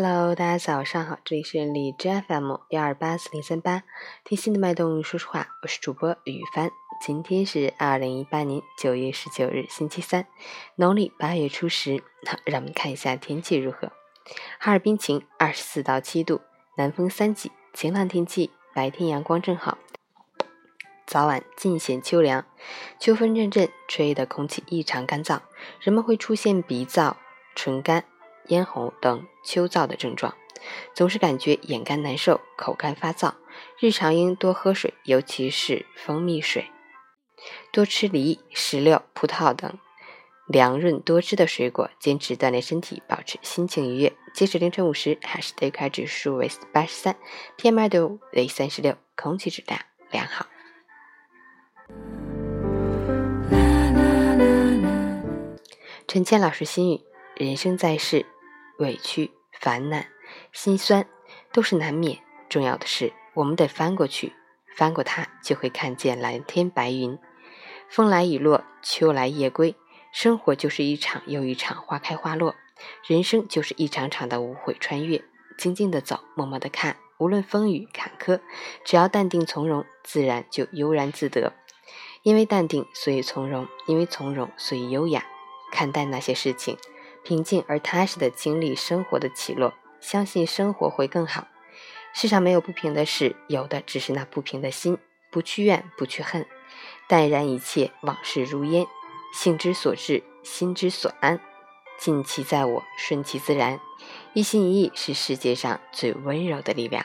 Hello，大家早上好，这里是荔枝 FM 幺二八四零三八，听心的脉动说实话，我是主播雨帆。今天是二零一八年九月十九日，星期三，农历八月初十。好，让我们看一下天气如何。哈尔滨晴，二十四到七度，南风三级，晴朗天气，白天阳光正好，早晚尽显秋凉，秋风阵阵，吹的空气异常干燥，人们会出现鼻燥、唇干。咽喉等秋燥的症状，总是感觉眼干难受、口干发燥。日常应多喝水，尤其是蜂蜜水，多吃梨、石榴、葡萄等凉润多汁的水果，坚持锻炼身体，保持心情愉悦。截止凌晨五时，海市的开指数为八十三，PM 二点五为三十六，空气质量良好。陈倩老师心语：人生在世。委屈、烦难、心酸都是难免。重要的是，我们得翻过去，翻过它，就会看见蓝天白云。风来雨落，秋来夜归。生活就是一场又一场花开花落，人生就是一场场的无悔穿越。静静的走，默默的看，无论风雨坎坷，只要淡定从容，自然就悠然自得。因为淡定，所以从容；因为从容，所以优雅。看待那些事情。平静而踏实的经历生活的起落，相信生活会更好。世上没有不平的事，有的只是那不平的心。不去怨，不去恨，淡然一切，往事如烟。性之所至，心之所安，尽其在我，顺其自然。一心一意是世界上最温柔的力量。